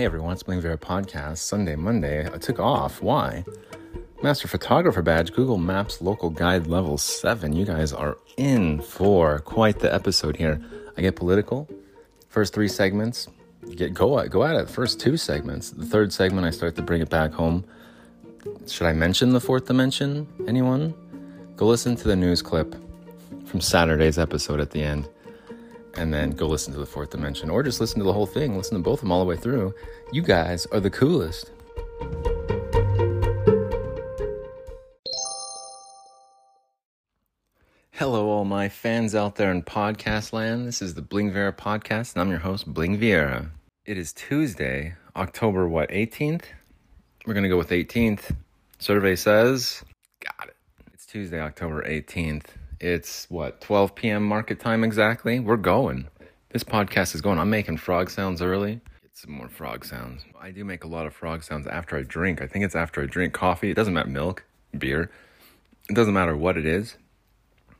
Hey everyone, it's Bling Viera Podcast, Sunday, Monday. I took off. Why? Master Photographer Badge, Google Maps Local Guide Level 7. You guys are in for quite the episode here. I get political. First three segments, get go at, go at it. First two segments. The third segment, I start to bring it back home. Should I mention the fourth dimension? Anyone? Go listen to the news clip from Saturday's episode at the end and then go listen to the fourth dimension or just listen to the whole thing listen to both of them all the way through. You guys are the coolest. Hello all my fans out there in podcast land. This is the bling viera podcast and i'm your host bling viera it is tuesday october what 18th we're gonna go with 18th survey says got it. It's tuesday october 18th it's what 12 p.m. market time exactly. We're going. This podcast is going. I'm making frog sounds early. Get some more frog sounds. I do make a lot of frog sounds after I drink. I think it's after I drink coffee. It doesn't matter milk, beer. It doesn't matter what it is.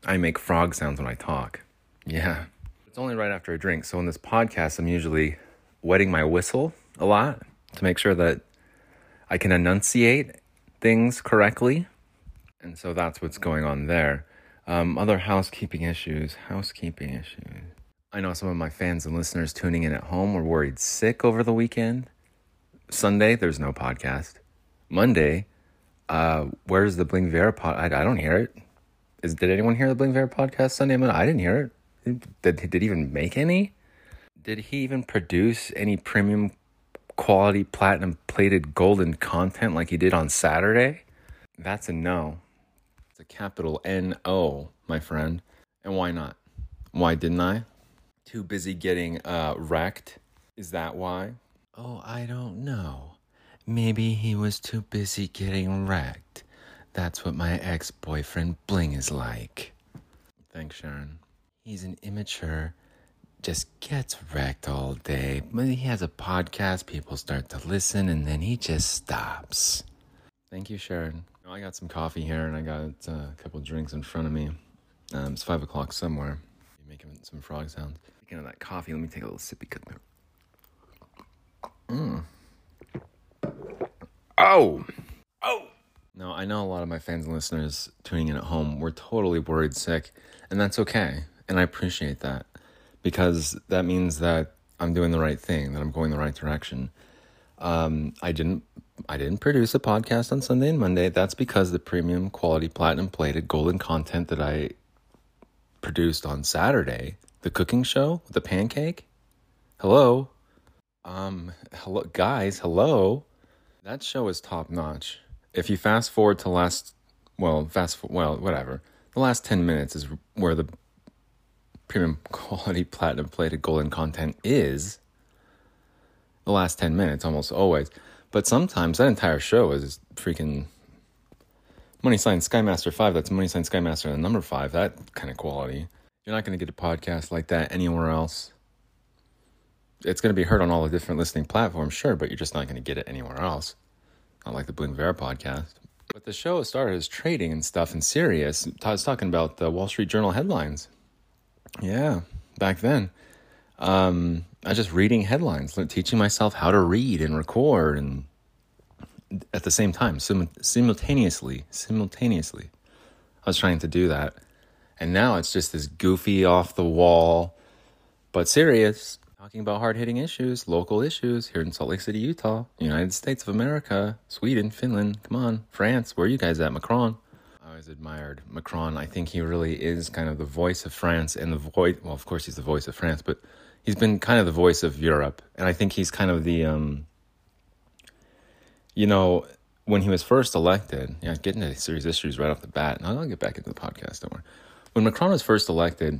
I make frog sounds when I talk. Yeah. It's only right after I drink. So in this podcast, I'm usually wetting my whistle a lot to make sure that I can enunciate things correctly. And so that's what's going on there. Um, other housekeeping issues. Housekeeping issues. I know some of my fans and listeners tuning in at home were worried sick over the weekend. Sunday, there's no podcast. Monday, uh, where's the Bling Viera pod? I, I, don't hear it. Is did anyone hear the Bling Viera podcast Sunday? I didn't hear it. Did, did he even make any? Did he even produce any premium quality platinum plated golden content like he did on Saturday? That's a no a capital N O, my friend. And why not? Why didn't I? Too busy getting uh, wrecked? Is that why? Oh, I don't know. Maybe he was too busy getting wrecked. That's what my ex boyfriend Bling is like. Thanks, Sharon. He's an immature, just gets wrecked all day. When he has a podcast, people start to listen, and then he just stops. Thank you, Sharon. I got some coffee here and I got uh, a couple drinks in front of me. Um, it's five o'clock somewhere. Making some frog sounds. Speaking of that coffee, let me take a little sippy there. Mmm. Oh! Oh! No, I know a lot of my fans and listeners tuning in at home were totally worried sick, and that's okay. And I appreciate that because that means that I'm doing the right thing, that I'm going the right direction. Um, I didn't I didn't produce a podcast on Sunday and Monday. That's because the premium quality platinum plated golden content that I produced on Saturday, the cooking show, with the pancake. Hello. Um hello guys, hello. That show is top notch. If you fast forward to last well, fast well, whatever. The last 10 minutes is where the premium quality platinum plated golden content is. The last 10 minutes almost always. But sometimes that entire show is freaking Money Sign Skymaster 5. That's Money Sign Skymaster the number 5. That kind of quality. You're not going to get a podcast like that anywhere else. It's going to be heard on all the different listening platforms, sure, but you're just not going to get it anywhere else. Not like the Bling Viera podcast. But the show started as trading and stuff and serious. Was talking about the Wall Street Journal headlines. Yeah, back then. Um, just reading headlines, teaching myself how to read and record, and at the same time, sim- simultaneously, simultaneously, I was trying to do that. And now it's just this goofy, off the wall, but serious, talking about hard hitting issues, local issues here in Salt Lake City, Utah, United States of America, Sweden, Finland, come on, France, where are you guys at, Macron? I always admired Macron. I think he really is kind of the voice of France and the voice, well, of course, he's the voice of France, but he's been kind of the voice of Europe, and I think he's kind of the, um, you know, when he was first elected. Yeah, getting into serious issues right off the bat. And I'll get back into the podcast. Don't worry. When Macron was first elected,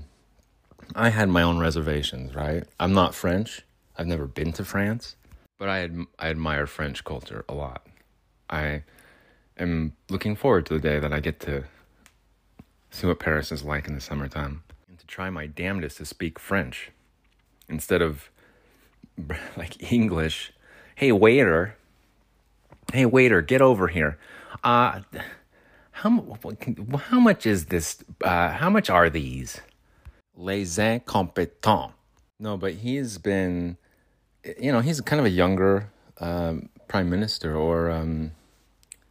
I had my own reservations. Right, I'm not French. I've never been to France, but I ad- I admire French culture a lot. I am looking forward to the day that I get to see what Paris is like in the summertime and to try my damnedest to speak French instead of like English. Hey, waiter. Hey, waiter, get over here. Uh, how, how much is this? Uh, how much are these? Les incompetents. No, but he's been you know, he's kind of a younger um, prime minister, or um,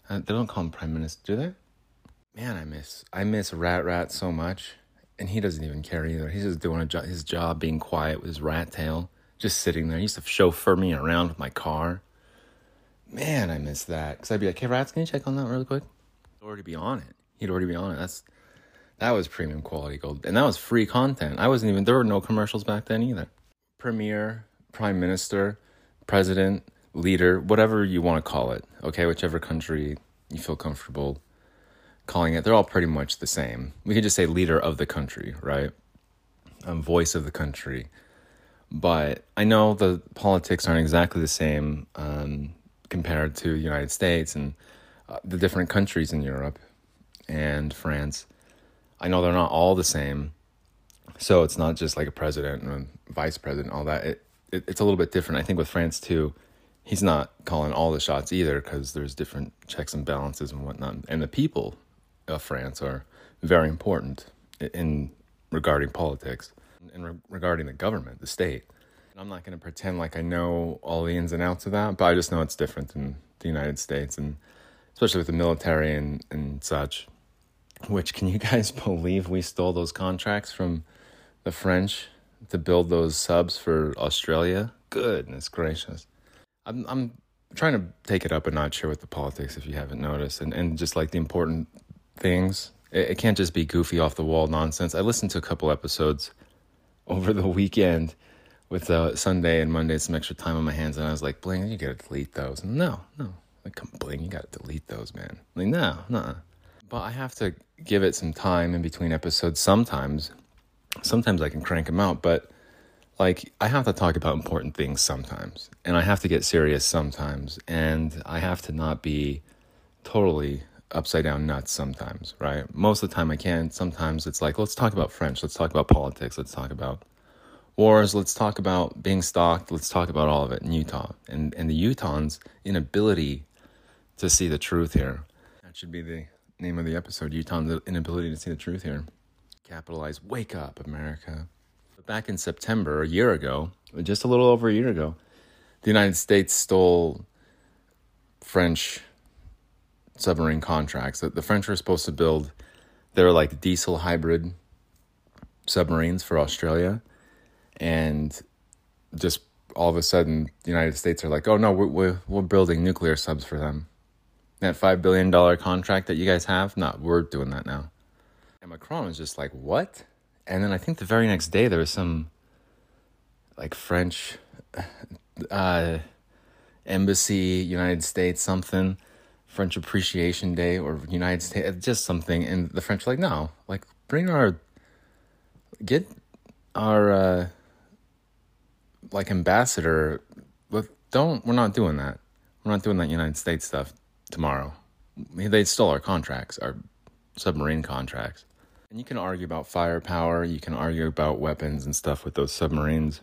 uh, they don't call him prime minister, do they? Man, I miss I miss Rat Rat so much, and he doesn't even care either. He's just doing jo- his job, being quiet with his rat tail, just sitting there. He used to chauffeur me around with my car. Man, I miss that because I'd be like, "Hey, Rats, can you check on that really quick?" He'd already be on it. He'd already be on it. That's that was premium quality gold, and that was free content. I wasn't even there were no commercials back then either. Premier, prime minister, president, leader, whatever you want to call it. Okay, whichever country you feel comfortable calling it, they're all pretty much the same. We could just say leader of the country, right? Um, voice of the country. But I know the politics aren't exactly the same um, compared to the United States and uh, the different countries in Europe and France. I know they're not all the same. So it's not just like a president and a vice president, all that. It, it, it's a little bit different. I think with France too, he's not calling all the shots either because there's different checks and balances and whatnot. And the people of France are very important in regarding politics and re- regarding the government, the state. I'm not going to pretend like I know all the ins and outs of that, but I just know it's different in the United States and especially with the military and, and such. Which can you guys believe we stole those contracts from the French to build those subs for Australia? Goodness gracious. I'm I'm trying to take it up a notch here with the politics if you haven't noticed and, and just like the important things. It, it can't just be goofy off the wall nonsense. I listened to a couple episodes over the weekend with uh, Sunday and Monday some extra time on my hands, and I was like, Bling, you gotta delete those. No, no, like come Bling, you gotta delete those, man. Like no, no. But I have to give it some time in between episodes. Sometimes, sometimes I can crank them out, but like I have to talk about important things sometimes, and I have to get serious sometimes, and I have to not be totally upside down nuts sometimes, right? Most of the time I can. Sometimes it's like, let's talk about French, let's talk about politics, let's talk about wars, let's talk about being stalked, let's talk about all of it in Utah. And and the Utahns' inability to see the truth here. That should be the name of the episode, Utahns' inability to see the truth here. Capitalize, wake up, America. But back in September, a year ago, just a little over a year ago, the United States stole French submarine contracts that the French were supposed to build. They're like diesel hybrid submarines for Australia, and just all of a sudden, the United States are like, "Oh no, we're we're, we're building nuclear subs for them." That five billion dollar contract that you guys have, no, we're doing that now. And Macron was just like, "What?" And then I think the very next day there was some like French uh, embassy, United States, something French Appreciation Day or United States, just something. And the French are like, no, like bring our, get our, uh, like ambassador. Don't, we're not doing that. We're not doing that United States stuff tomorrow. They stole our contracts, our submarine contracts. And you can argue about firepower, you can argue about weapons and stuff with those submarines,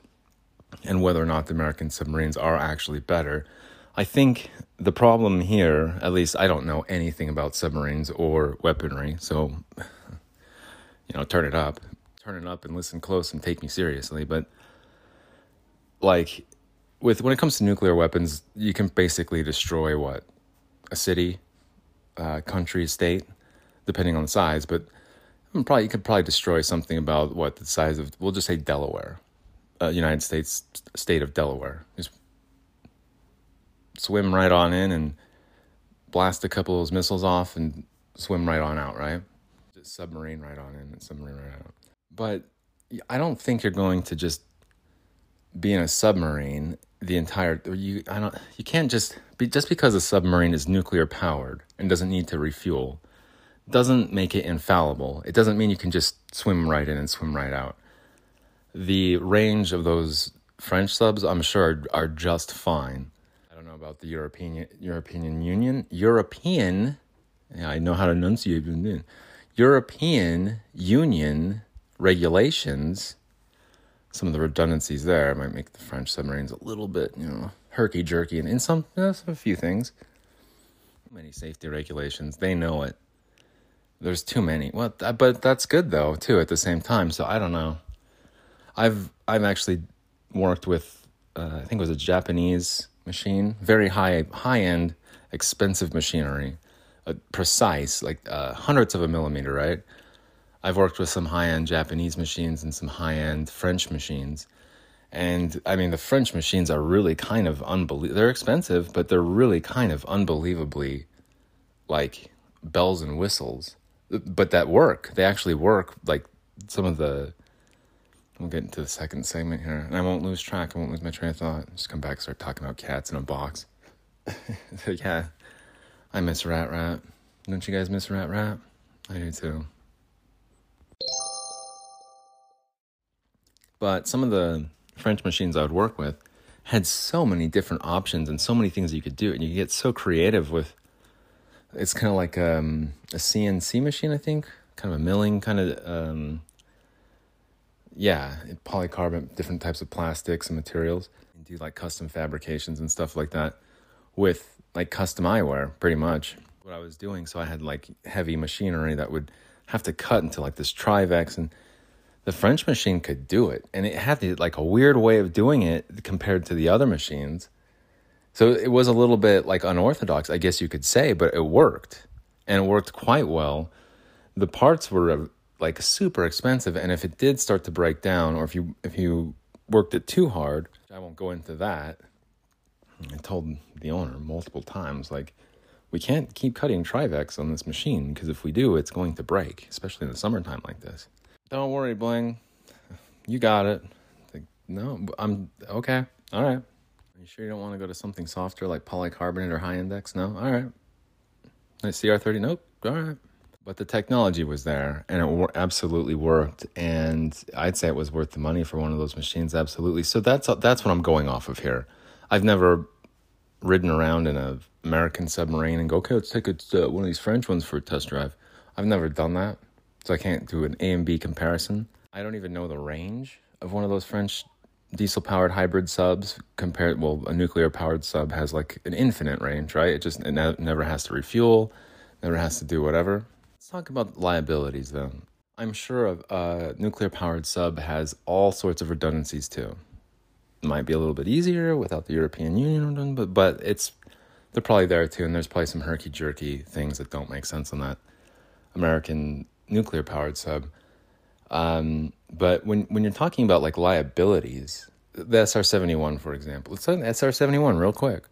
and whether or not the American submarines are actually better. I think the problem here, at least I don't know anything about submarines or weaponry, so you know, turn it up, turn it up and listen close and take me seriously. But like with when it comes to nuclear weapons, you can basically destroy what a city, uh, country, state, depending on the size. But probably you could probably destroy something about what the size of we'll just say Delaware, uh, United States state of Delaware. Just swim right on in and blast a couple of those missiles off and swim right on out, right? Just submarine right on in and submarine right out. But I don't think you're going to just be in a submarine the entire you I don't you can't just be just because a submarine is nuclear powered and doesn't need to refuel doesn't make it infallible. It doesn't mean you can just swim right in and swim right out. The range of those French subs, I'm sure, are, are just fine about the European European Union. European, I know how to enunciate. European Union regulations. Some of the redundancies there might make the French submarines a little bit, you know, herky jerky, and in some, you know, a few things. Many safety regulations, they know it. There's too many. Well, but that's good though too. At the same time, so I don't know. I've I've actually worked with uh, I think it was a Japanese machine, very high high end, expensive machinery, uh, precise, like uh, hundredths of a millimeter, right? I've worked with some high end Japanese machines and some high end French machines. And I mean, the French machines are really kind of unbelievable. They're expensive, but they're really kind of unbelievably like bells and whistles. But that work, they actually work. Like some of the, we'll get into the second segment here, and I won't lose track. I won't lose my train of thought. Just come back, and start talking about cats in a box. yeah, I miss Rat Rat. Don't you guys miss Rat Rat? I do too. But some of the French machines I would work with had so many different options and so many things you could do, and you get so creative with. It's kind of like um, a CNC machine, I think, kind of a milling kind of. Um, yeah, polycarbonate, different types of plastics and materials, and do like custom fabrications and stuff like that with like custom eyewear, pretty much. What I was doing, so I had like heavy machinery that would have to cut into like this Trivex and the French machine could do it, and it had the, like a weird way of doing it compared to the other machines. So it was a little bit like unorthodox, I guess you could say, but it worked, and it worked quite well. The parts were like super expensive, and if it did start to break down, or if you if you worked it too hard, I won't go into that. I told the owner multiple times, like, we can't keep cutting Trivex on this machine because if we do, it's going to break, especially in the summertime like this. Don't worry, Bling. You got it. Like, no, I'm okay. All right. Are you sure you don't want to go to something softer like polycarbonate or high index? No? All right. I cr30? Nope. All right. But the technology was there and it absolutely worked. And I'd say it was worth the money for one of those machines. Absolutely. So that's, that's what I'm going off of here. I've never ridden around in a American submarine and go, okay, let's take a, uh, one of these French ones for a test drive. I've never done that so I can't do an A and B comparison. I don't even know the range of one of those French diesel powered hybrid subs compared well a nuclear powered sub has like an infinite range right it just it ne- never has to refuel never has to do whatever let's talk about liabilities though i'm sure a, nuclear powered sub has all sorts of redundancies too it might be a little bit easier without the european union but but it's they're probably there too and there's probably some herky jerky things that don't make sense on that american nuclear powered sub. Um, but when when you're talking about like liabilities, the SR seventy one, for example, let's SR seventy one real quick.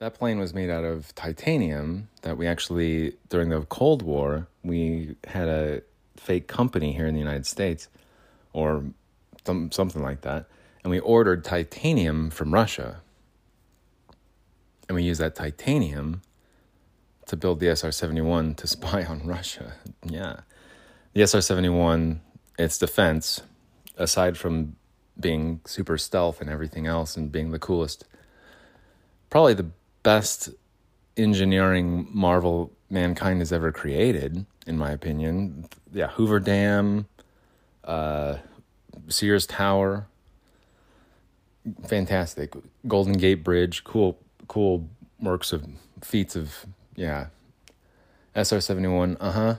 That plane was made out of titanium that we actually during the Cold War we had a fake company here in the United States, or some, something like that, and we ordered titanium from Russia. And we used that titanium to build the SR 71 to spy on Russia. Yeah the SR 71, its defense, aside from being super stealth and everything else and being the coolest, probably the best engineering marvel mankind has ever created, in my opinion. Yeah, Hoover Dam, uh, Sears Tower, fantastic. Golden Gate Bridge, cool, cool works of feats of, yeah. SR 71, uh huh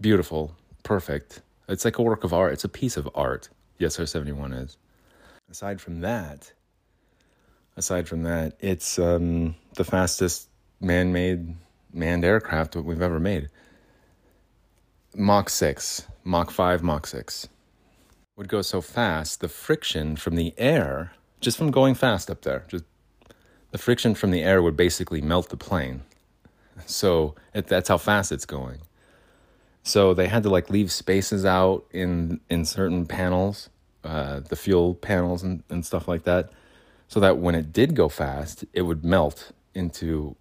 beautiful, perfect. It's like a work of art. It's a piece of art. The SR 71 is. Aside from that, aside from that, it's um, the fastest man made manned aircraft that we've ever made. Mach 6, Mach 5, Mach 6 would go so fast, the friction from the air, just from going fast up there, just the friction from the air would basically melt the plane. So it, that's how fast it's going. So they had to like leave spaces out in in certain panels, uh, the fuel panels and, and stuff like that, so that when it did go fast, it would melt into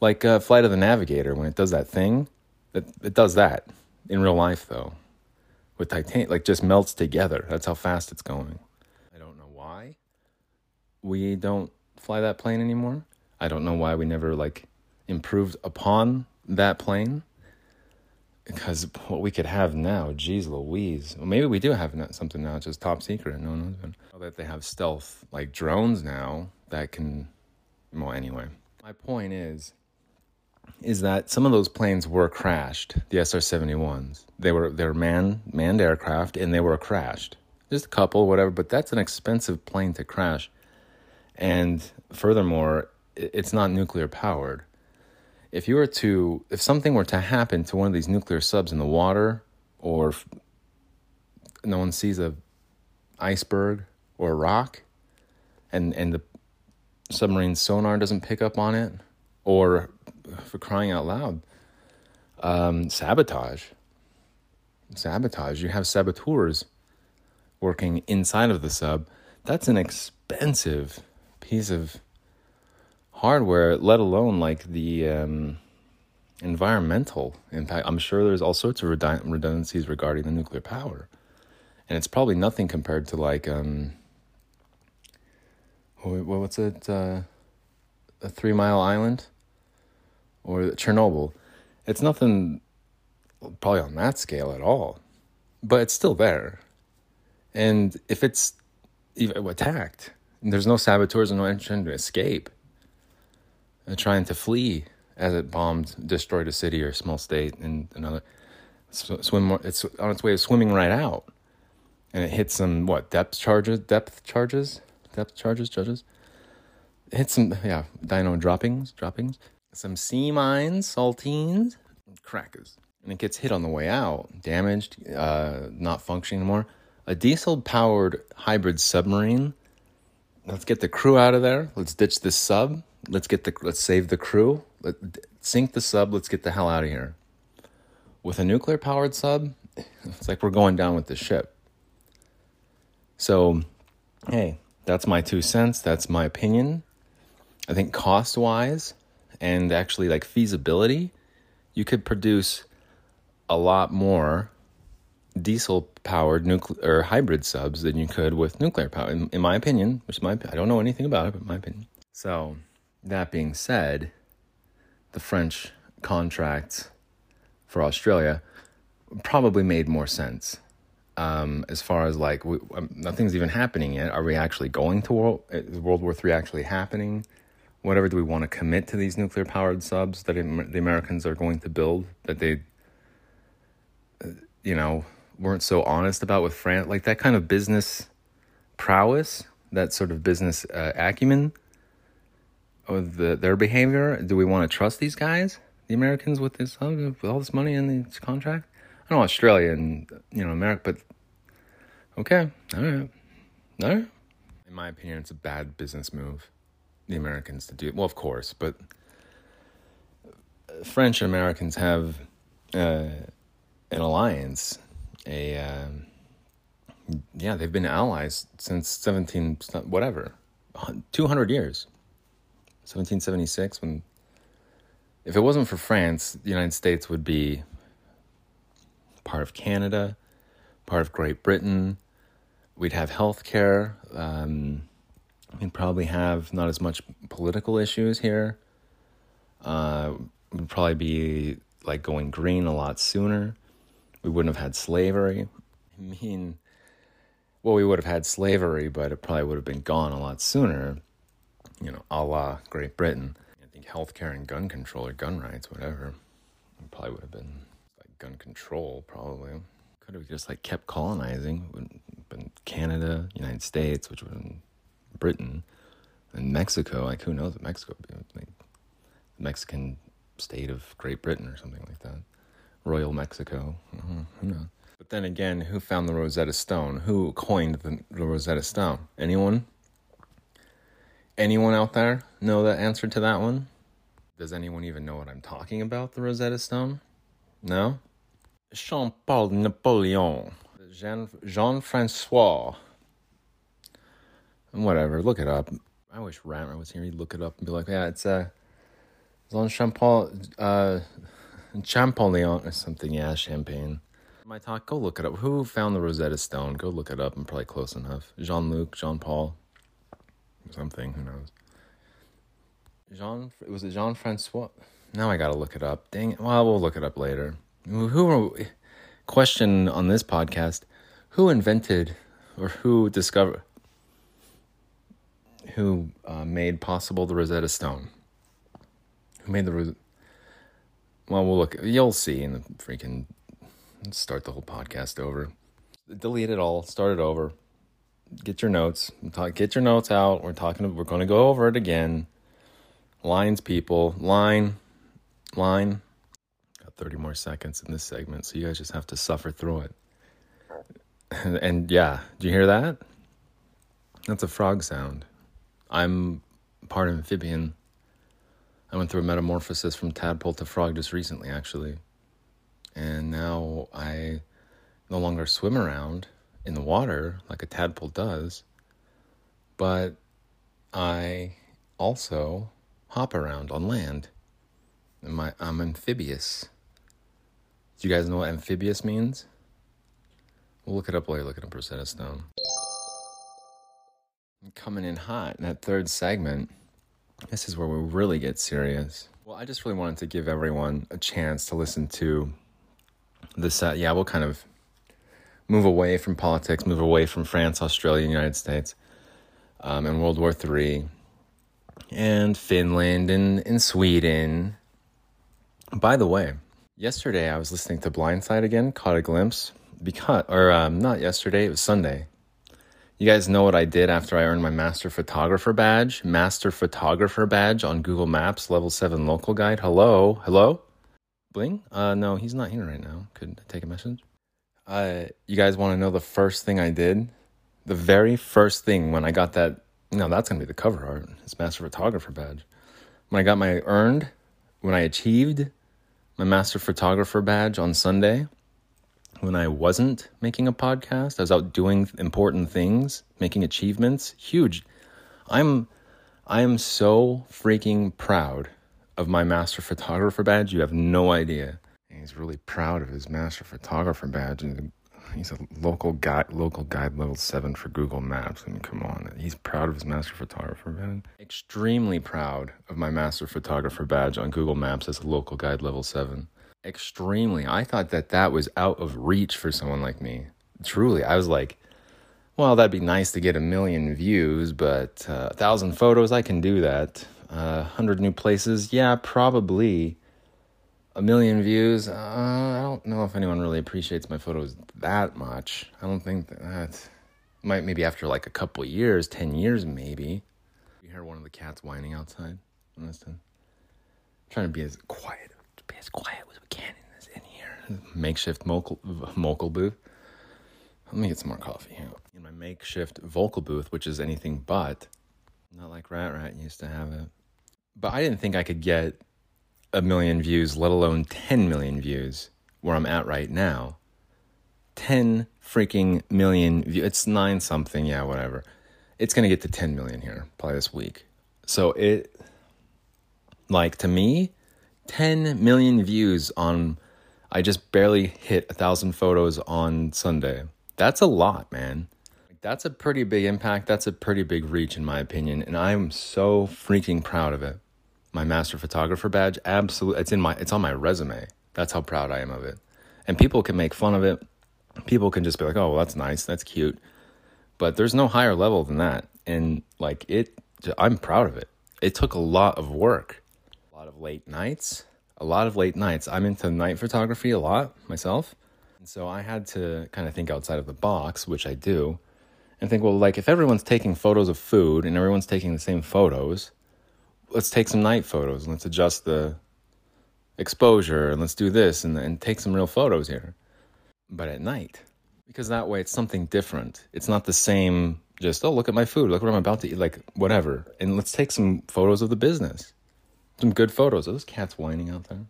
like uh, Flight of the Navigator when it does that thing. It, it does that in real life though, with titanium, like just melts together. That's how fast it's going. I don't know why we don't fly that plane anymore. I don't know why we never like improved upon that plane because what we could have now, geez Louise. Well, maybe we do have something now, It's just top secret. No one knows. That they have stealth like drones now that can. Well, anyway, my point is, is that some of those planes were crashed. The SR seventy ones. They were man manned aircraft, and they were crashed. just a couple, whatever. But that's an expensive plane to crash, and furthermore, it's not nuclear powered. If you were to, if something were to happen to one of these nuclear subs in the water, or no one sees a iceberg or a rock, and and the submarine sonar doesn't pick up on it, or for crying out loud, um, sabotage. Sabotage. You have saboteurs working inside of the sub. That's an expensive piece of hardware, let alone like the um, environmental impact. I'm sure there's all sorts of redundancies regarding the nuclear power, and it's probably nothing compared to like um, what's it, uh, a Three Mile Island or Chernobyl. It's nothing probably on that scale at all, but it's still there. And if it's attacked, there's no saboteurs and no engine to escape, trying to flee as it bombed, destroyed a city or small state, and another swim. It's on its way of swimming right out, and it hits some what depth charges, depth charges, depth charges, charges. It hits some yeah, dino droppings, droppings, some sea mines, saltines, crackers, and it gets hit on the way out, damaged, uh, not functioning anymore. A diesel powered hybrid submarine. Let's get the crew out of there. Let's ditch this sub. Let's get the let's save the crew. Let sink the sub. Let's get the hell out of here. With a nuclear powered sub, it's like we're going down with the ship. So, hey, that's my two cents. That's my opinion. I think cost wise and actually like feasibility, you could produce a lot more diesel powered nuclear hybrid subs than you could with nuclear power, in, in my opinion, which my I don't know anything about it, but my opinion. So, that being said, the French contract for Australia probably made more sense. Um, as far as like we, um, nothing's even happening yet. Are we actually going to World, is World War Three actually happening? Whatever do we want to commit to these nuclear powered subs that the Americans are going to build that they, uh, you know, weren't so honest about with France, like that kind of business prowess, that sort of business uh, acumen the, their behavior. Do we want to trust these guys, the Americans, with this with all this money in this contract? I know Australia and you know America, but okay, all right, all right. In my opinion, it's a bad business move. The Americans to do well, of course, but French and Americans have uh, an alliance a um, yeah they've been allies since 17 whatever 200 years 1776 when if it wasn't for france the united states would be part of canada part of great britain. We'd have health care um, we'd probably have not as much political issues here. Uh, would probably be like going green a lot sooner. We wouldn't have had slavery. I mean, well, we would have had slavery, but it probably would have been gone a lot sooner, you know, a la Great Britain. I think healthcare and gun control or gun rights, whatever, it probably would have been like gun control, probably. Could have just like kept colonizing, been Canada, United States, which would have been Britain, and Mexico. Like, who knows what Mexico would be? Like, the Mexican state of Great Britain or something like that. Royal Mexico. Mm-hmm. Who knows? But then again, who found the Rosetta Stone? Who coined the Rosetta Stone? Anyone? Anyone out there know the answer to that one? Does anyone even know what I'm talking about, the Rosetta Stone? No? Jean Paul Napoleon. Jean Jean Francois. Whatever, look it up. I wish Rammer was here. He'd look it up and be like, yeah, it's uh, Jean Paul. Uh, Champollion or something. Yeah, champagne. My talk. Go look it up. Who found the Rosetta Stone? Go look it up. I'm probably close enough. Jean Luc, Jean Paul, something. Who knows? Jean was it Jean Francois? Now I gotta look it up. Dang it. Well, we'll look it up later. Who question on this podcast? Who invented or who discovered? Who uh, made possible the Rosetta Stone? Who made the well, we'll look. You'll see in the freaking start the whole podcast over. Delete it all. Start it over. Get your notes. Get your notes out. We're talking. We're going to go over it again. Lines, people. Line, line. Got 30 more seconds in this segment, so you guys just have to suffer through it. And, and yeah, do you hear that? That's a frog sound. I'm part amphibian. I went through a metamorphosis from tadpole to frog just recently, actually. And now I no longer swim around in the water like a tadpole does, but I also hop around on land. My, I'm amphibious. Do you guys know what amphibious means? We'll look it up while you're looking up Rosetta Stone. Coming in hot in that third segment, this is where we really get serious. Well, I just really wanted to give everyone a chance to listen to this. Uh, yeah, we'll kind of move away from politics, move away from France, Australia, United States, um, and World War III, and Finland and, and Sweden. By the way, yesterday I was listening to Blindside again, caught a glimpse, because, or um, not yesterday, it was Sunday. You guys know what I did after I earned my Master Photographer badge? Master Photographer badge on Google Maps, level 7 local guide. Hello? Hello? Bling? Uh, no, he's not here right now. Could I take a message? Uh, you guys want to know the first thing I did? The very first thing when I got that, no, that's going to be the cover art. It's Master Photographer badge. When I got my earned, when I achieved my Master Photographer badge on Sunday, when I wasn't making a podcast, I was out doing important things, making achievements, huge. I'm I am so freaking proud of my master photographer badge. You have no idea. He's really proud of his master photographer badge. And he's a local guide, local guide level seven for Google Maps. I mean, come on. He's proud of his master photographer badge. Extremely proud of my master photographer badge on Google Maps as a local guide level seven extremely. I thought that that was out of reach for someone like me. Truly, I was like, well, that'd be nice to get a million views, but uh, a thousand photos, I can do that. A uh, hundred new places, yeah, probably. A million views, uh, I don't know if anyone really appreciates my photos that much. I don't think that, might maybe after like a couple years, ten years maybe. You hear one of the cats whining outside. Listen, trying to be as quiet be as quiet as we can in this in here. Makeshift vocal vocal booth. Let me get some more coffee here. In my makeshift vocal booth, which is anything but, not like Rat Rat used to have it. But I didn't think I could get a million views, let alone 10 million views, where I'm at right now. 10 freaking million views. It's nine something, yeah, whatever. It's going to get to 10 million here, probably this week. So it, like, to me, 10 million views on I just barely hit a thousand photos on Sunday. That's a lot, man. That's a pretty big impact. That's a pretty big reach, in my opinion, and I'm so freaking proud of it. My master photographer badge, absolutely, it's in my, it's on my resume. That's how proud I am of it. And people can make fun of it. People can just be like, "Oh, well, that's nice, that's cute," but there's no higher level than that. And like it, I'm proud of it. It took a lot of work A lot of late nights. A lot of late nights. I'm into night photography a lot myself. And so I had to kind of think outside of the box, which I do, and think, well, like if everyone's taking photos of food and everyone's taking the same photos, let's take some night photos and let's adjust the exposure and let's do this and, and take some real photos here. But at night, because that way it's something different. It's not the same, just, oh, look at my food, look what I'm about to eat, like whatever. And let's take some photos of the business. Some good photos. Are those cats whining out there?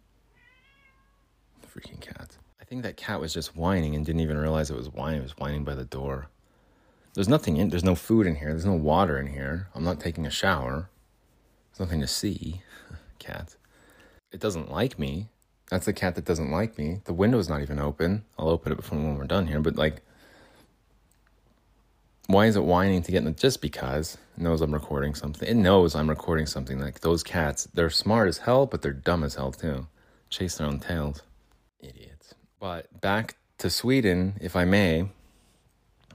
Freaking cats. I think that cat was just whining and didn't even realize it was whining. It was whining by the door. There's nothing in there's no food in here. There's no water in here. I'm not taking a shower. There's nothing to see. cat. It doesn't like me. That's the cat that doesn't like me. The window's not even open. I'll open it before when we're done here, but like why is it whining to get in the, just because it knows I'm recording something. It knows I'm recording something. Like those cats, they're smart as hell, but they're dumb as hell too. Chase their own tails. Idiots. But back to Sweden, if I may.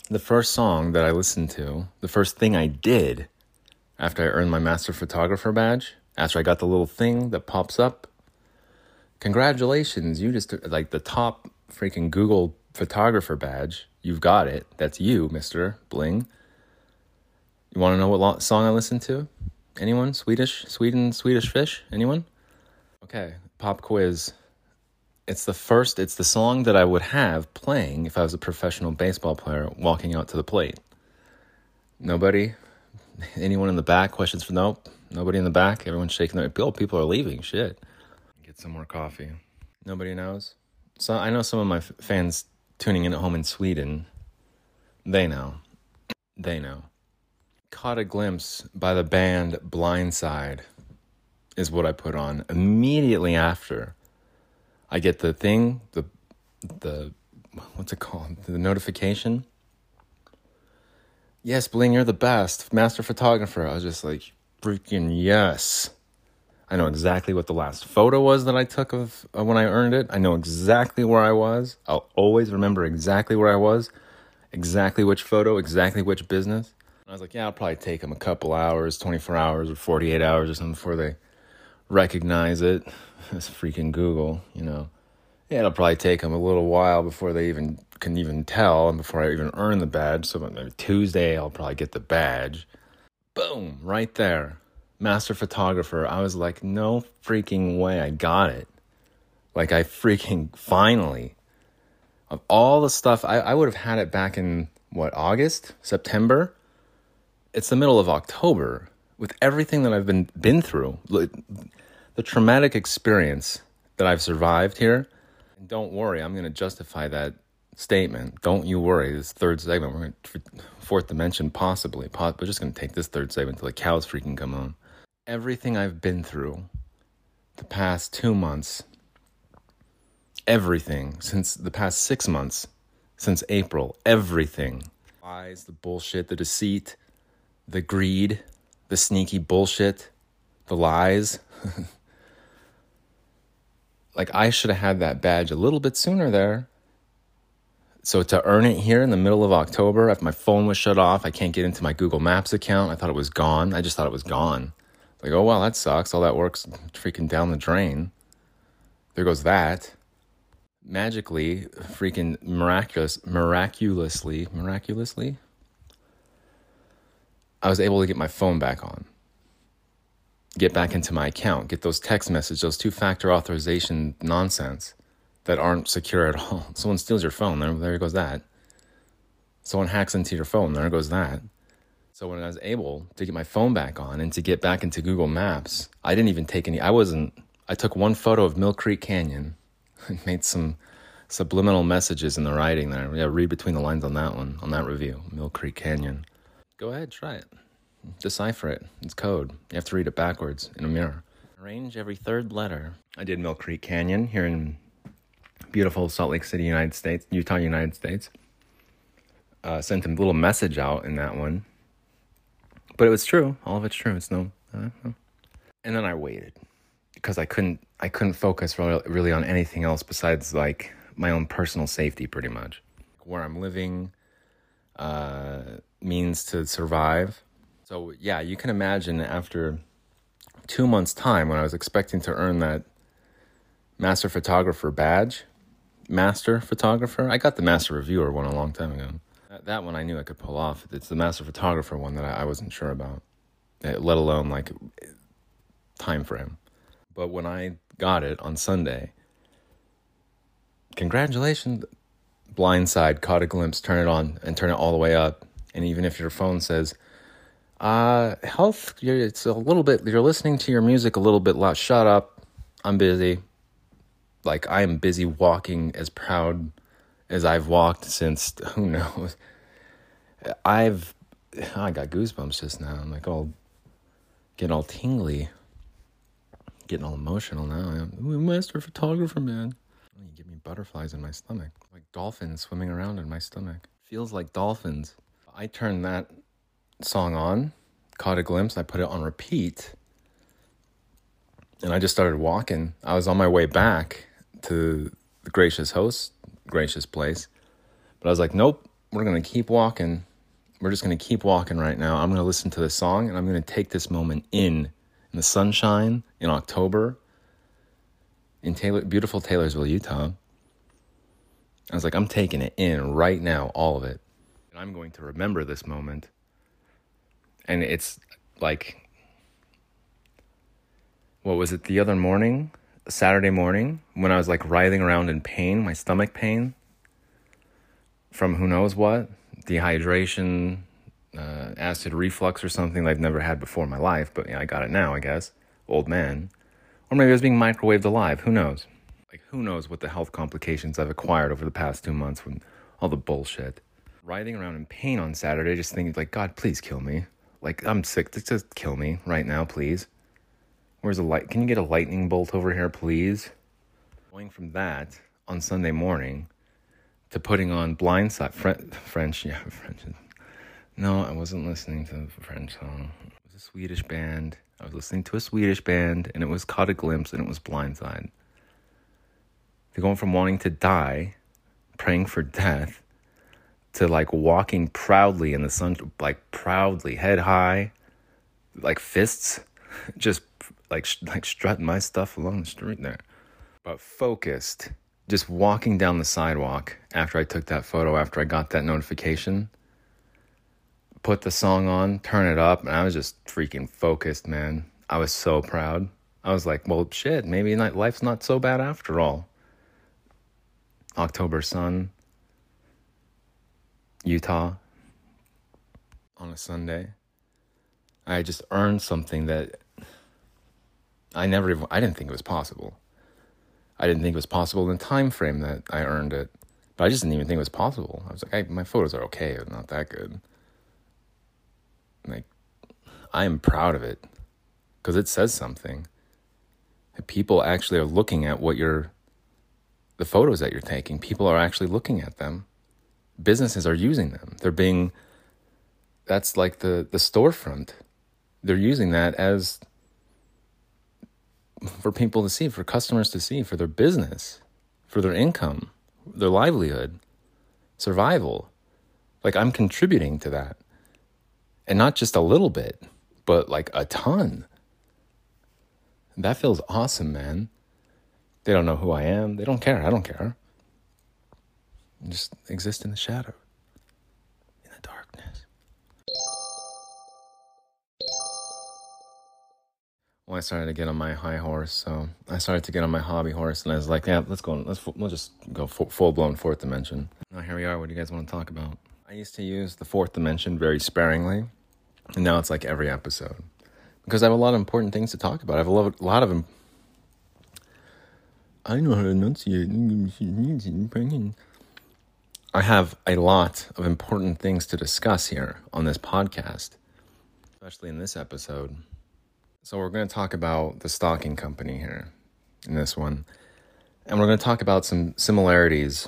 The first song that I listened to, the first thing I did after I earned my master photographer badge, after I got the little thing that pops up, congratulations, you just like the top freaking Google photographer badge You've got it. That's you, Mr. Bling. You want to know what lo- song I listened to? Anyone? Swedish? Sweden? Swedish fish? Anyone? Okay, pop quiz. It's the first, it's the song that I would have playing if I was a professional baseball player walking out to the plate. Nobody? Anyone in the back? Questions for nope. Nobody in the back? Everyone's shaking their oh, people are leaving. Shit. Get some more coffee. Nobody knows. So I know some of my f- fans tuning in at home in Sweden. They know. They know. Caught a glimpse by the band Blindside is what I put on immediately after. I get the thing, the the what's it called? The notification. Yes, Bling, you're the best master photographer. I was just like, freaking yes. I know exactly what the last photo was that I took of uh, when I earned it. I know exactly where I was. I'll always remember exactly where I was, exactly which photo, exactly which business. I was like, yeah, I'll probably take them a couple hours, 24 hours or 48 hours or something before they recognize it. It's freaking Google, you know. Yeah, it'll probably take them a little while before they even can even tell and before I even earn the badge. So maybe Tuesday I'll probably get the badge. Boom, right there. Master photographer. I was like, no freaking way. I got it. Like, I freaking finally. Of all the stuff, I, I would have had it back in what, August? September? It's the middle of October. With everything that I've been been through, the traumatic experience that I've survived here, and don't worry, I'm going to justify that statement. Don't you worry. This third segment, we're going to, fourth dimension, possibly. We're just going to take this third segment until the cows freaking come home. Everything I've been through the past two months, everything since the past six months, since April, everything. Lies, the bullshit, the deceit, the greed, the sneaky bullshit, the lies. like, I should have had that badge a little bit sooner there. So to earn it here in the middle of October, if my phone was shut off, I can't get into my Google Maps account. I thought it was gone. I just thought it was gone. Like, oh well, that sucks. All that work's freaking down the drain. There goes that. Magically, freaking miraculous, miraculously, miraculously, I was able to get my phone back on. Get back into my account, get those text messages, those two factor authorization nonsense that aren't secure at all. Someone steals your phone, there, there goes that. Someone hacks into your phone, there goes that. So when I was able to get my phone back on and to get back into Google Maps, I didn't even take any, I wasn't, I took one photo of Mill Creek Canyon and made some subliminal messages in the writing there. Yeah, read between the lines on that one, on that review, Mill Creek Canyon. Go ahead, try it. Decipher it. It's code. You have to read it backwards in a mirror. Arrange every third letter. I did Mill Creek Canyon here in beautiful Salt Lake City, United States, Utah, United States. Uh, sent a little message out in that one, but it was true. All of it's true. It's no. Uh. And then I waited because I couldn't. I couldn't focus really, on anything else besides like my own personal safety, pretty much. Where I'm living, uh, means to survive. So yeah, you can imagine after two months' time when I was expecting to earn that master photographer badge, master photographer. I got the master reviewer one a long time ago. That one I knew I could pull off. It's the master photographer one that I wasn't sure about, eh, let alone like time frame. But when I got it on Sunday, congratulations, blindside, caught a glimpse, turn it on and turn it all the way up. And even if your phone says, uh, health, it's a little bit, you're listening to your music a little bit loud, shut up, I'm busy like I am busy walking as proud as I've walked since who knows. I've I got goosebumps just now. I'm like all getting all tingly, getting all emotional now. I'm a master photographer, man. You give me butterflies in my stomach, like dolphins swimming around in my stomach. Feels like dolphins. I turned that song on, caught a glimpse. I put it on repeat, and I just started walking. I was on my way back to the gracious host, gracious place. But I was like, nope, we're going to keep walking. We're just going to keep walking right now. I'm going to listen to this song and I'm going to take this moment in, in the sunshine in October in Taylor, beautiful Taylorsville, Utah. I was like, I'm taking it in right now, all of it. And I'm going to remember this moment And it's like, what was it the other morning? Saturday morning when I was like writhing around in pain, my stomach pain from who knows what, dehydration, uh, acid reflux or something I've never had before in my life, but yeah, I got it now, I guess. Old man. Or maybe I was being microwaved alive. Who knows? Like, who knows what the health complications I've acquired over the past two months from all the bullshit. Writhing around in pain on Saturday, just thinking, like, God, please kill me. Like, I'm sick. Just kill me right now, please. Where's a light? Can you get a lightning bolt over here, please? Going from that on Sunday morning to putting on Blindside Fre- French, yeah, French. No, I wasn't listening to the French song. It was a Swedish band. I was listening to a Swedish band, and it was Caught a Glimpse, and it was Blindside. They're going from wanting to die, praying for death, to like walking proudly in the sun, like proudly, head high, like fists, just like like strutting my stuff along the street there, but focused, just walking down the sidewalk after I took that photo, after I got that notification. Put the song on, turn it up, and I was just freaking focused, man. I was so proud. I was like, well, shit, maybe life's not so bad after all. October sun, Utah, on a Sunday. I just earned something that I never even, I didn't think it was possible. I didn't think it was possible in the time frame that I earned it. But I just didn't even think it was possible. I was like, hey, my photos are okay, but not that good. Like, I am proud of it because it says something. People actually are looking at what you're the photos that you're taking, people are actually looking at them. Businesses are using them. They're being that's like the the storefront. They're using that as for people to see, for customers to see, for their business, for their income, their livelihood, survival. Like I'm contributing to that. And not just a little bit, but like a ton. That feels awesome, man. They don't know who I am. They don't care. I don't care. I just exist in the shadow, Well, I started to get on my high horse, so I started to get on my hobby horse, and I was like, "Yeah, let's go. Let's we'll just go full blown fourth dimension." Now here we are. What do you guys want to talk about? I used to use the fourth dimension very sparingly, and now it's like every episode because I have a lot of important things to talk about. I have a lot of I know how to enunciate. I have a lot of important things to discuss here on this podcast, especially in this episode. So, we're going to talk about the stocking company here in this one. And we're going to talk about some similarities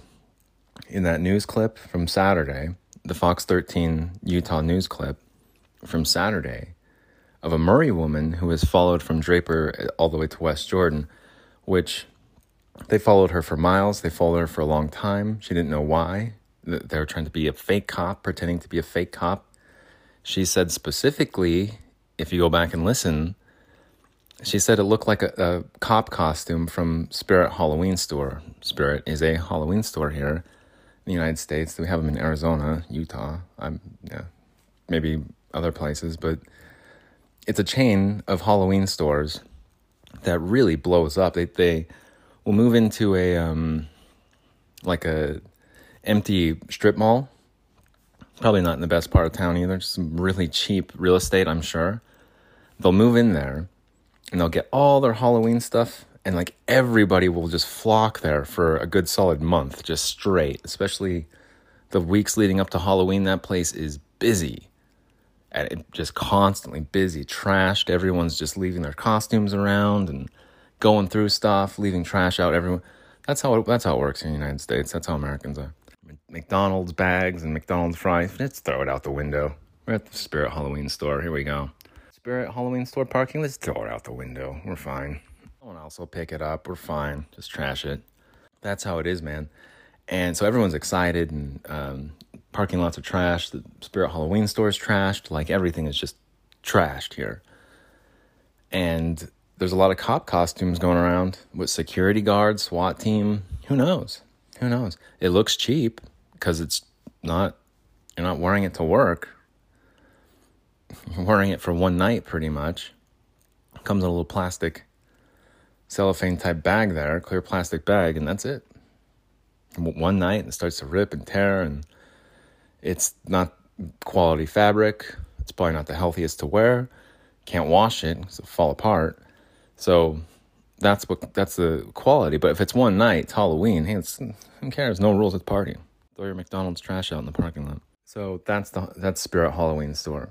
in that news clip from Saturday, the Fox 13 Utah news clip from Saturday of a Murray woman who was followed from Draper uh, all the way to West Jordan, which they followed her for miles. They followed her for a long time. She didn't know why. They were trying to be a fake cop, pretending to be a fake cop. She said specifically, if you go back and listen, she said it looked like a, a cop costume from Spirit Halloween Store. Spirit is a Halloween store here in the United States. We have them in Arizona, Utah, I'm, yeah, maybe other places, but it's a chain of Halloween stores that really blows up. They, they, we'll move into a um, like a empty strip mall. Probably not in the best part of town either. Just some really cheap real estate, I'm sure. They'll move in there and they'll get all their Halloween stuff and like everybody will just flock there for a good solid month just straight, especially the weeks leading up to Halloween. That place is busy and just constantly busy, trashed. Everyone's just leaving their costumes around and going through stuff, leaving trash out Everyone. That's how it, that's how it works in the United States. That's how Americans are. McDonald's bags and McDonald's fries. Let's throw it out the window. We're at the Spirit Halloween store. Here we go. Spirit Halloween store parking. Let's throw it out the window. We're fine. No one else will pick it up. We're fine. Just trash it. That's how it is, man. And so everyone's excited, and um, parking lots are trashed. The Spirit Halloween store is trashed. Like everything is just trashed here. And there's a lot of cop costumes going around with security guards, SWAT team. Who knows? Who knows? It looks cheap because it's not, you're not wearing it to work. Wearing it for one night pretty much. Comes in a little plastic cellophane type bag there, clear plastic bag, and that's it. One night and it starts to rip and tear, and it's not quality fabric. It's probably not the healthiest to wear. Can't wash it, so fall apart. So that's what that's the quality. But if it's one night, it's Halloween. Hey, it's, who cares? No rules at the party. Throw your McDonald's trash out in the parking lot. So that's the that's Spirit Halloween store.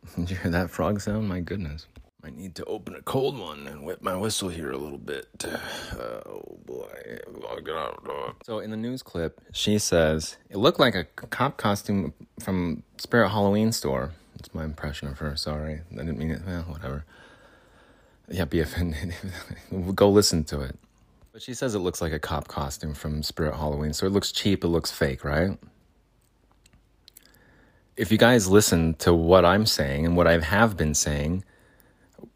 Did you hear that frog sound? My goodness. I need to open a cold one and wet my whistle here a little bit. Oh boy. So in the news clip, she says it looked like a cop costume from Spirit Halloween store. It's my impression of her. Sorry, I didn't mean it. Well, whatever. Yeah, be offended. Go listen to it. But she says it looks like a cop costume from Spirit Halloween. So it looks cheap, it looks fake, right? If you guys listen to what I'm saying and what I have been saying,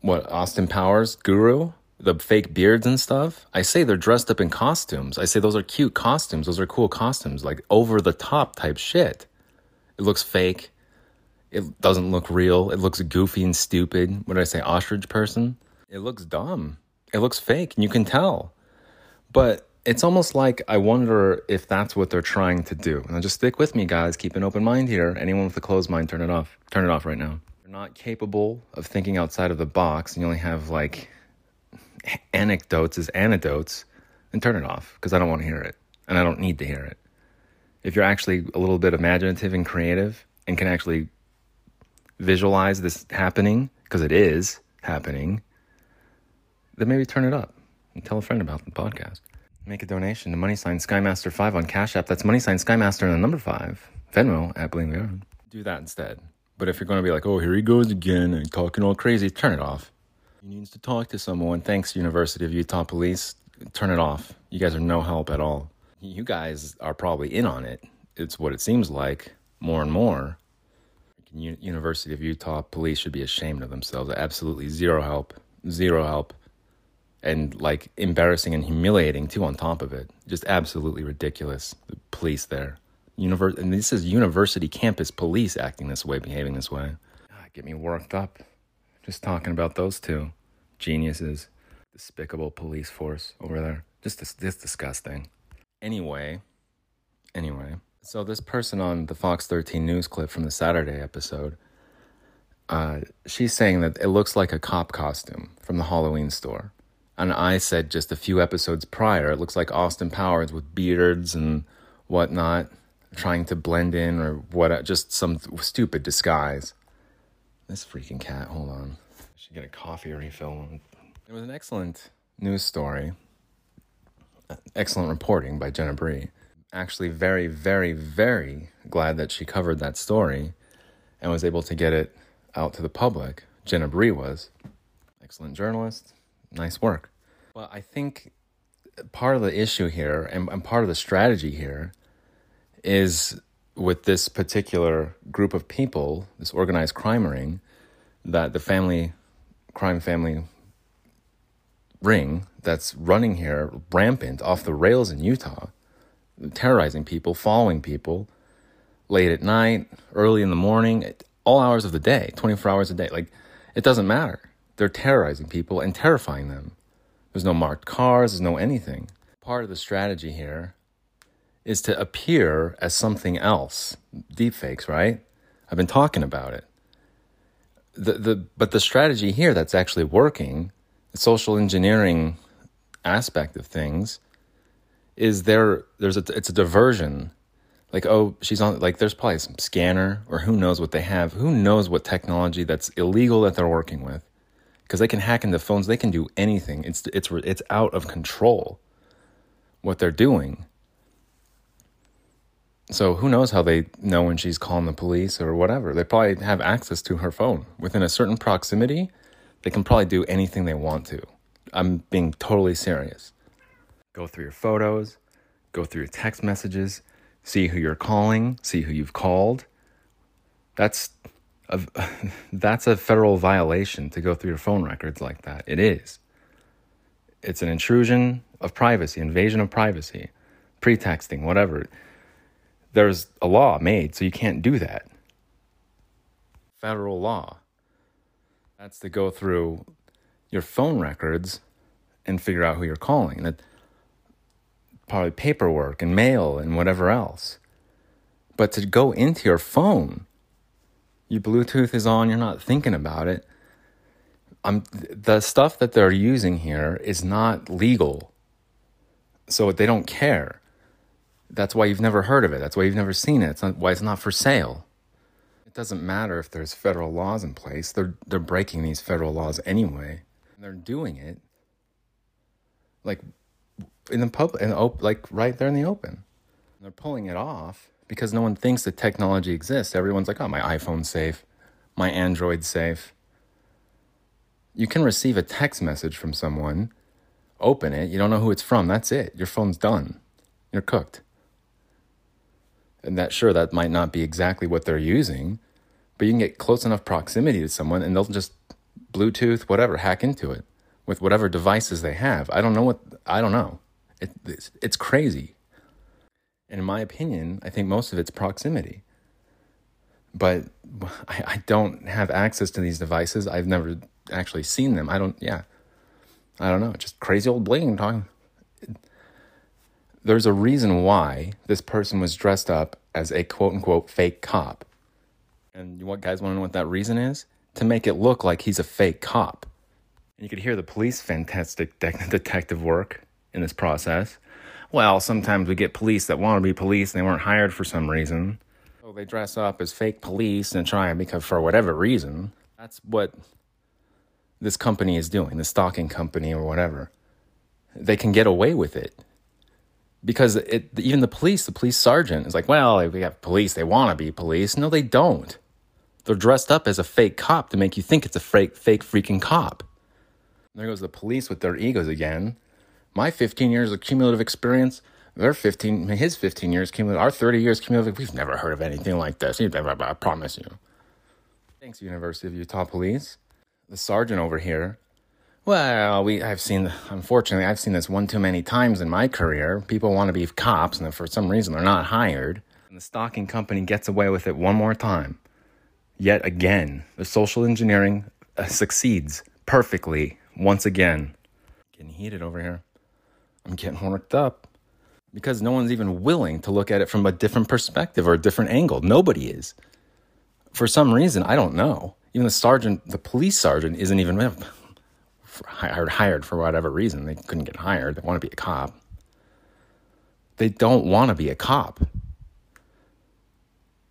what Austin Powers, Guru, the fake beards and stuff, I say they're dressed up in costumes. I say those are cute costumes. Those are cool costumes, like over the top type shit. It looks fake. It doesn't look real. It looks goofy and stupid. What did I say? Ostrich person? It looks dumb. It looks fake, and you can tell. But it's almost like I wonder if that's what they're trying to do. Now, just stick with me, guys. Keep an open mind here. Anyone with a closed mind, turn it off. Turn it off right now. You're not capable of thinking outside of the box, and you only have like anecdotes as anecdotes, then turn it off because I don't want to hear it, and I don't need to hear it. If you're actually a little bit imaginative and creative and can actually visualize this happening, because it is happening, then maybe turn it up and tell a friend about the podcast. Make a donation to Money Sign Skymaster 5 on Cash App. That's Money Sign Skymaster and the number 5. Venmo at Bling Leon. Do that instead. But if you're going to be like, oh, here he goes again and talking all crazy, turn it off. He needs to talk to someone. Thanks, University of Utah Police. Turn it off. You guys are no help at all. You guys are probably in on it. It's what it seems like more and more. University of Utah Police should be ashamed of themselves. Absolutely zero help. Zero help and like embarrassing and humiliating too on top of it. Just absolutely ridiculous. The police there. Univers- and this is university campus police acting this way, behaving this way. Ah, get me worked up. Just talking about those two geniuses. Despicable police force over there. Just this, this disgusting. Anyway, anyway. So this person on the Fox 13 news clip from the Saturday episode, uh, she's saying that it looks like a cop costume from the Halloween store. And I said just a few episodes prior, it looks like Austin Powers with beards and whatnot, trying to blend in or what, just some stupid disguise. This freaking cat, hold on. I should get a coffee refill. It was an excellent news story, excellent reporting by Jenna Bree. Actually, very, very, very glad that she covered that story and was able to get it out to the public. Jenna Bree was. Excellent journalist, nice work. Well, I think part of the issue here and, and part of the strategy here is with this particular group of people, this organized crime ring, that the family crime family ring that's running here rampant off the rails in Utah, terrorizing people, following people late at night, early in the morning, all hours of the day, 24 hours a day. Like, it doesn't matter. They're terrorizing people and terrifying them. There's no marked cars, there's no anything. Part of the strategy here is to appear as something else. Deepfakes, right? I've been talking about it. The, the, but the strategy here that's actually working, the social engineering aspect of things, is there there's a it's a diversion. Like, oh, she's on like there's probably some scanner or who knows what they have. Who knows what technology that's illegal that they're working with because they can hack into phones. They can do anything. It's it's it's out of control what they're doing. So who knows how they know when she's calling the police or whatever. They probably have access to her phone within a certain proximity. They can probably do anything they want to. I'm being totally serious. Go through your photos, go through your text messages, see who you're calling, see who you've called. That's a, that's a federal violation to go through your phone records like that. It is. It's an intrusion of privacy, invasion of privacy, pretexting, whatever. There's a law made, so you can't do that. federal law. That's to go through your phone records and figure out who you're calling. That probably paperwork and mail and whatever else. But to go into your phone, your Bluetooth is on, you're not thinking about it. I'm, the stuff that they're using here is not legal. So they don't care. That's why you've never heard of it. That's why you've never seen it. It's not, why it's not for sale. It doesn't matter if there's federal laws in place. They're they're breaking these federal laws anyway. And they're doing it like in the public op- like right there in the open. And they're pulling it off because no one thinks that technology exists. Everyone's like, "Oh, my iPhone's safe. My Android's safe." You can receive a text message from someone, open it, you don't know who it's from. That's it. Your phone's done. You're cooked and that sure that might not be exactly what they're using but you can get close enough proximity to someone and they'll just bluetooth whatever hack into it with whatever devices they have i don't know what i don't know it, it's, it's crazy and in my opinion i think most of it's proximity but I, I don't have access to these devices i've never actually seen them i don't yeah i don't know just crazy old bling talking there's a reason why this person was dressed up as a quote unquote fake cop. And you what guys want to know what that reason is? To make it look like he's a fake cop. And you could hear the police fantastic de- detective work in this process. Well, sometimes we get police that want to be police and they weren't hired for some reason. So they dress up as fake police and try and because for whatever reason. That's what this company is doing, the stalking company or whatever. They can get away with it because it, even the police, the police sergeant is like, well, we have police, they want to be police. No, they don't. They're dressed up as a fake cop to make you think it's a fake, fake freaking cop. There goes the police with their egos again. My 15 years of cumulative experience, their 15, his 15 years cumulative, our 30 years cumulative, we've never heard of anything like this. I promise you. Thanks, University of Utah Police. The sergeant over here well, we I've seen unfortunately I've seen this one too many times in my career. People want to be cops and for some reason they're not hired. And the stalking company gets away with it one more time. Yet again, the social engineering uh, succeeds perfectly once again. Getting heated over here. I'm getting worked up because no one's even willing to look at it from a different perspective or a different angle. Nobody is. For some reason, I don't know. Even the sergeant, the police sergeant, isn't even hired hired for whatever reason. They couldn't get hired. They want to be a cop. They don't want to be a cop.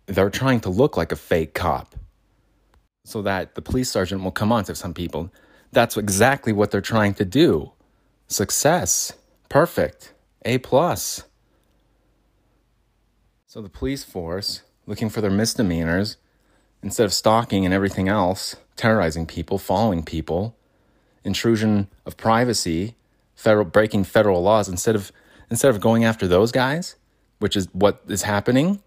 They're trying to look like a fake cop so that the police sergeant will come on to some people. That's exactly what they're trying to do. Success. Perfect. A plus. So the police force, looking for their misdemeanors, instead of stalking and everything else, terrorizing people, following people, intrusion of privacy, federal breaking federal laws instead of instead of going after those guys, which is what is happening,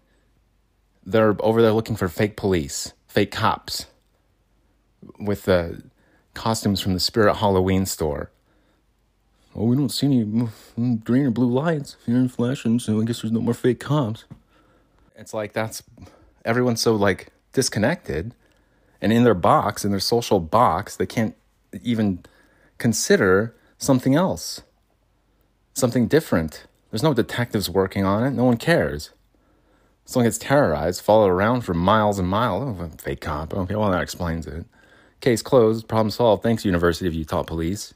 they're over there looking for fake police, fake cops with the costumes from the Spirit Halloween store. Oh, we don't see any green or blue lights here in flashing, so I guess there's no more fake cops. It's like that's everyone's so like disconnected and in their box, in their social box, they can't even consider something else, something different. There's no detectives working on it. No one cares. Someone gets terrorized, followed around for miles and miles. Oh, fake cop. Okay, well, that explains it. Case closed. Problem solved. Thanks, University of Utah Police.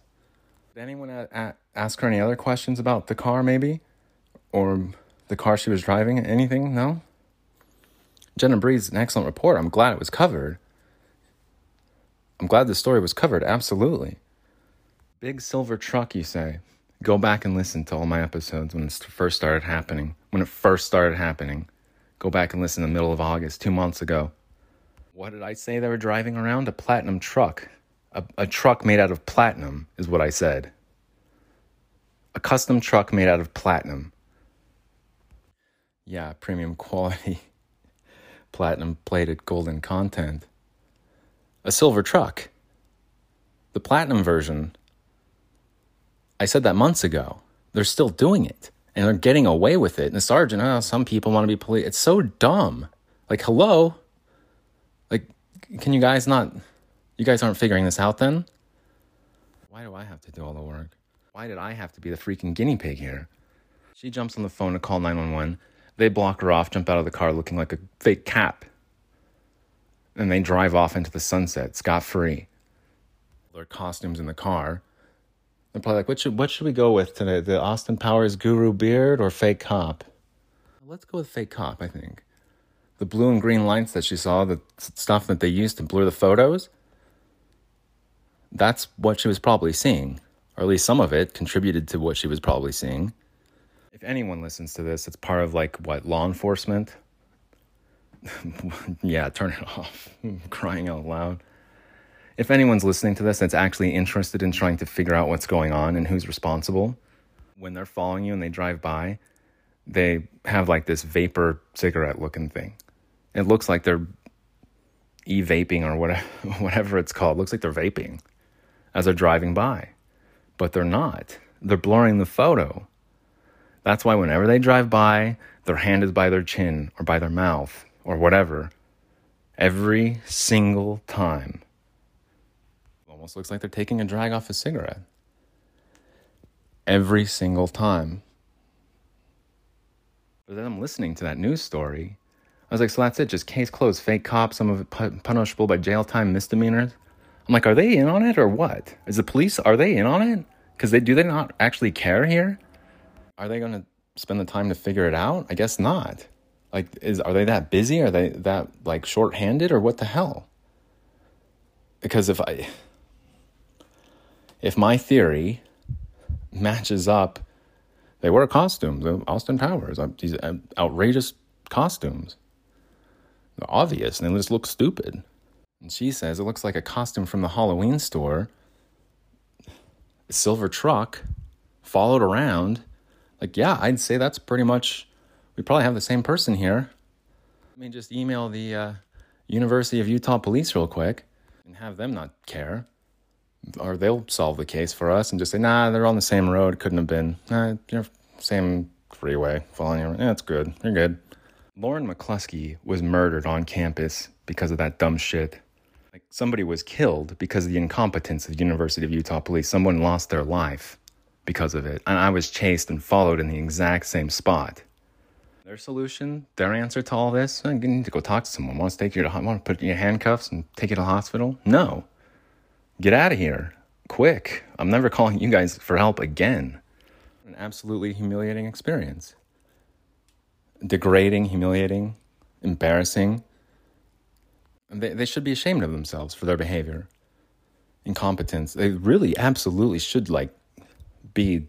Did anyone ask her any other questions about the car, maybe? Or the car she was driving? Anything? No? Jenna Bree's an excellent report. I'm glad it was covered. I'm glad the story was covered, absolutely. Big silver truck, you say? Go back and listen to all my episodes when it first started happening. When it first started happening. Go back and listen in the middle of August, two months ago. What did I say they were driving around? A platinum truck. A, a truck made out of platinum, is what I said. A custom truck made out of platinum. Yeah, premium quality, platinum plated golden content a silver truck. The platinum version, I said that months ago. They're still doing it and they're getting away with it. And the sergeant, oh, some people want to be police. It's so dumb. Like, hello? Like, can you guys not? You guys aren't figuring this out then? Why do I have to do all the work? Why did I have to be the freaking guinea pig here? She jumps on the phone to call 911. They block her off, jump out of the car looking like a fake cap. And they drive off into the sunset, scot free. Their costumes in the car. They're probably like, what should, what should we go with today? The Austin Powers guru beard or fake cop? Let's go with fake cop, I think. The blue and green lights that she saw, the stuff that they used to blur the photos, that's what she was probably seeing. Or at least some of it contributed to what she was probably seeing. If anyone listens to this, it's part of like what, law enforcement? yeah, turn it off. crying out loud. If anyone's listening to this that's actually interested in trying to figure out what's going on and who's responsible, when they're following you and they drive by, they have like this vapor cigarette looking thing. It looks like they're e vaping or whatever, whatever it's called. It looks like they're vaping as they're driving by, but they're not. They're blurring the photo. That's why whenever they drive by, their hand is by their chin or by their mouth or whatever. Every single time. Almost looks like they're taking a drag off a cigarette. Every single time. But then I'm listening to that news story. I was like, so that's it, just case closed, fake cops, some of it punishable by jail time misdemeanors. I'm like, are they in on it or what? Is the police, are they in on it? Because they do they not actually care here? Are they going to spend the time to figure it out? I guess not. Like, is are they that busy? Are they that like short-handed or what the hell? Because if I, if my theory matches up, they wear costumes. Austin Powers, uh, these uh, outrageous costumes. They're obvious, and they just look stupid. And she says it looks like a costume from the Halloween store. A silver truck, followed around like, yeah, I'd say that's pretty much, we probably have the same person here. Let me just email the uh, University of Utah police real quick and have them not care. Or they'll solve the case for us and just say, nah, they're on the same road. Couldn't have been. Nah, you're same freeway. Following you. It's good. You're good. Lauren McCluskey was murdered on campus because of that dumb shit. Like somebody was killed because of the incompetence of the University of Utah police. Someone lost their life because of it. And I was chased and followed in the exact same spot. Their solution, their answer to all this, you need to go talk to someone. Want to take you to, want to put you in handcuffs and take you to the hospital? No. Get out of here. Quick. I'm never calling you guys for help again. An absolutely humiliating experience. Degrading, humiliating, embarrassing. They, they should be ashamed of themselves for their behavior. Incompetence. They really absolutely should like be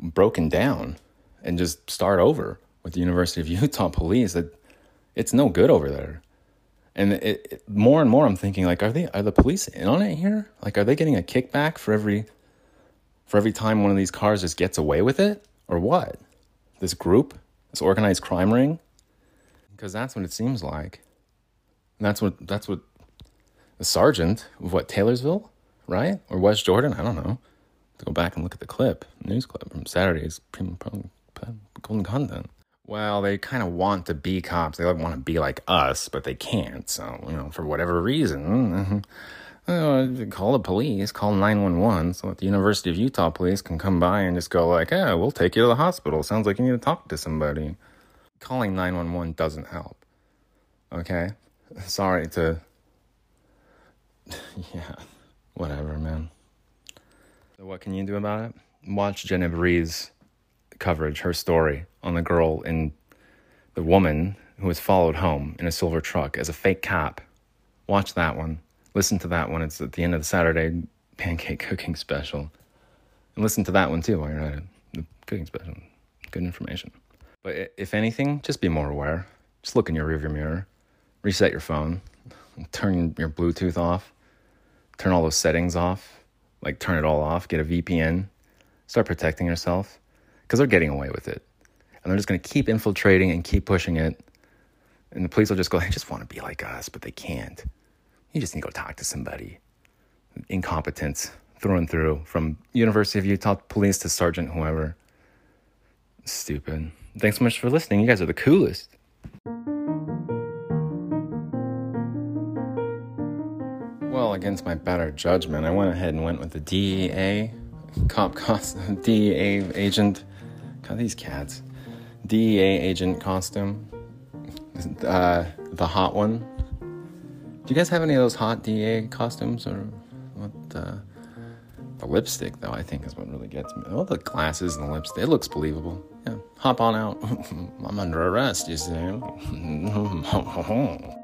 broken down and just start over with the University of Utah police. That it's no good over there. And it, it, more and more, I'm thinking like, are they are the police in on it here? Like, are they getting a kickback for every for every time one of these cars just gets away with it, or what? This group, this organized crime ring, because that's what it seems like. And that's what that's what the sergeant of what Taylorsville, right, or West Jordan, I don't know to go back and look at the clip, news clip from Saturday's Golden Content. Well, they kind of want to be cops. They want to be like us, but they can't. So, you know, for whatever reason, uh, call the police, call 911 so that the University of Utah police can come by and just go like, yeah, we'll take you to the hospital. Sounds like you need to talk to somebody. Calling 911 doesn't help. Okay? Sorry to... yeah, whatever, man. So what can you do about it? Watch Jenna coverage, her story on the girl in the woman who was followed home in a silver truck as a fake cop. Watch that one. Listen to that one. It's at the end of the Saturday pancake cooking special. And listen to that one too while you're at it. The cooking special. Good information. But if anything, just be more aware. Just look in your rearview mirror. Reset your phone. Turn your Bluetooth off. Turn all those settings off like turn it all off, get a VPN, start protecting yourself because they're getting away with it. And they're just going to keep infiltrating and keep pushing it. And the police will just go, they just want to be like us, but they can't. You just need to go talk to somebody. Incompetence through and through from University of Utah police to sergeant, whoever. Stupid. Thanks so much for listening. You guys are the coolest. Well, against my better judgment, I went ahead and went with the DEA cop costume, DEA agent. God, these cats. DEA agent costume. Uh, the hot one. Do you guys have any of those hot DEA costumes or what? Uh, the lipstick, though, I think is what really gets me. Oh, the glasses and the lipstick. It looks believable. Yeah, hop on out. I'm under arrest, you see.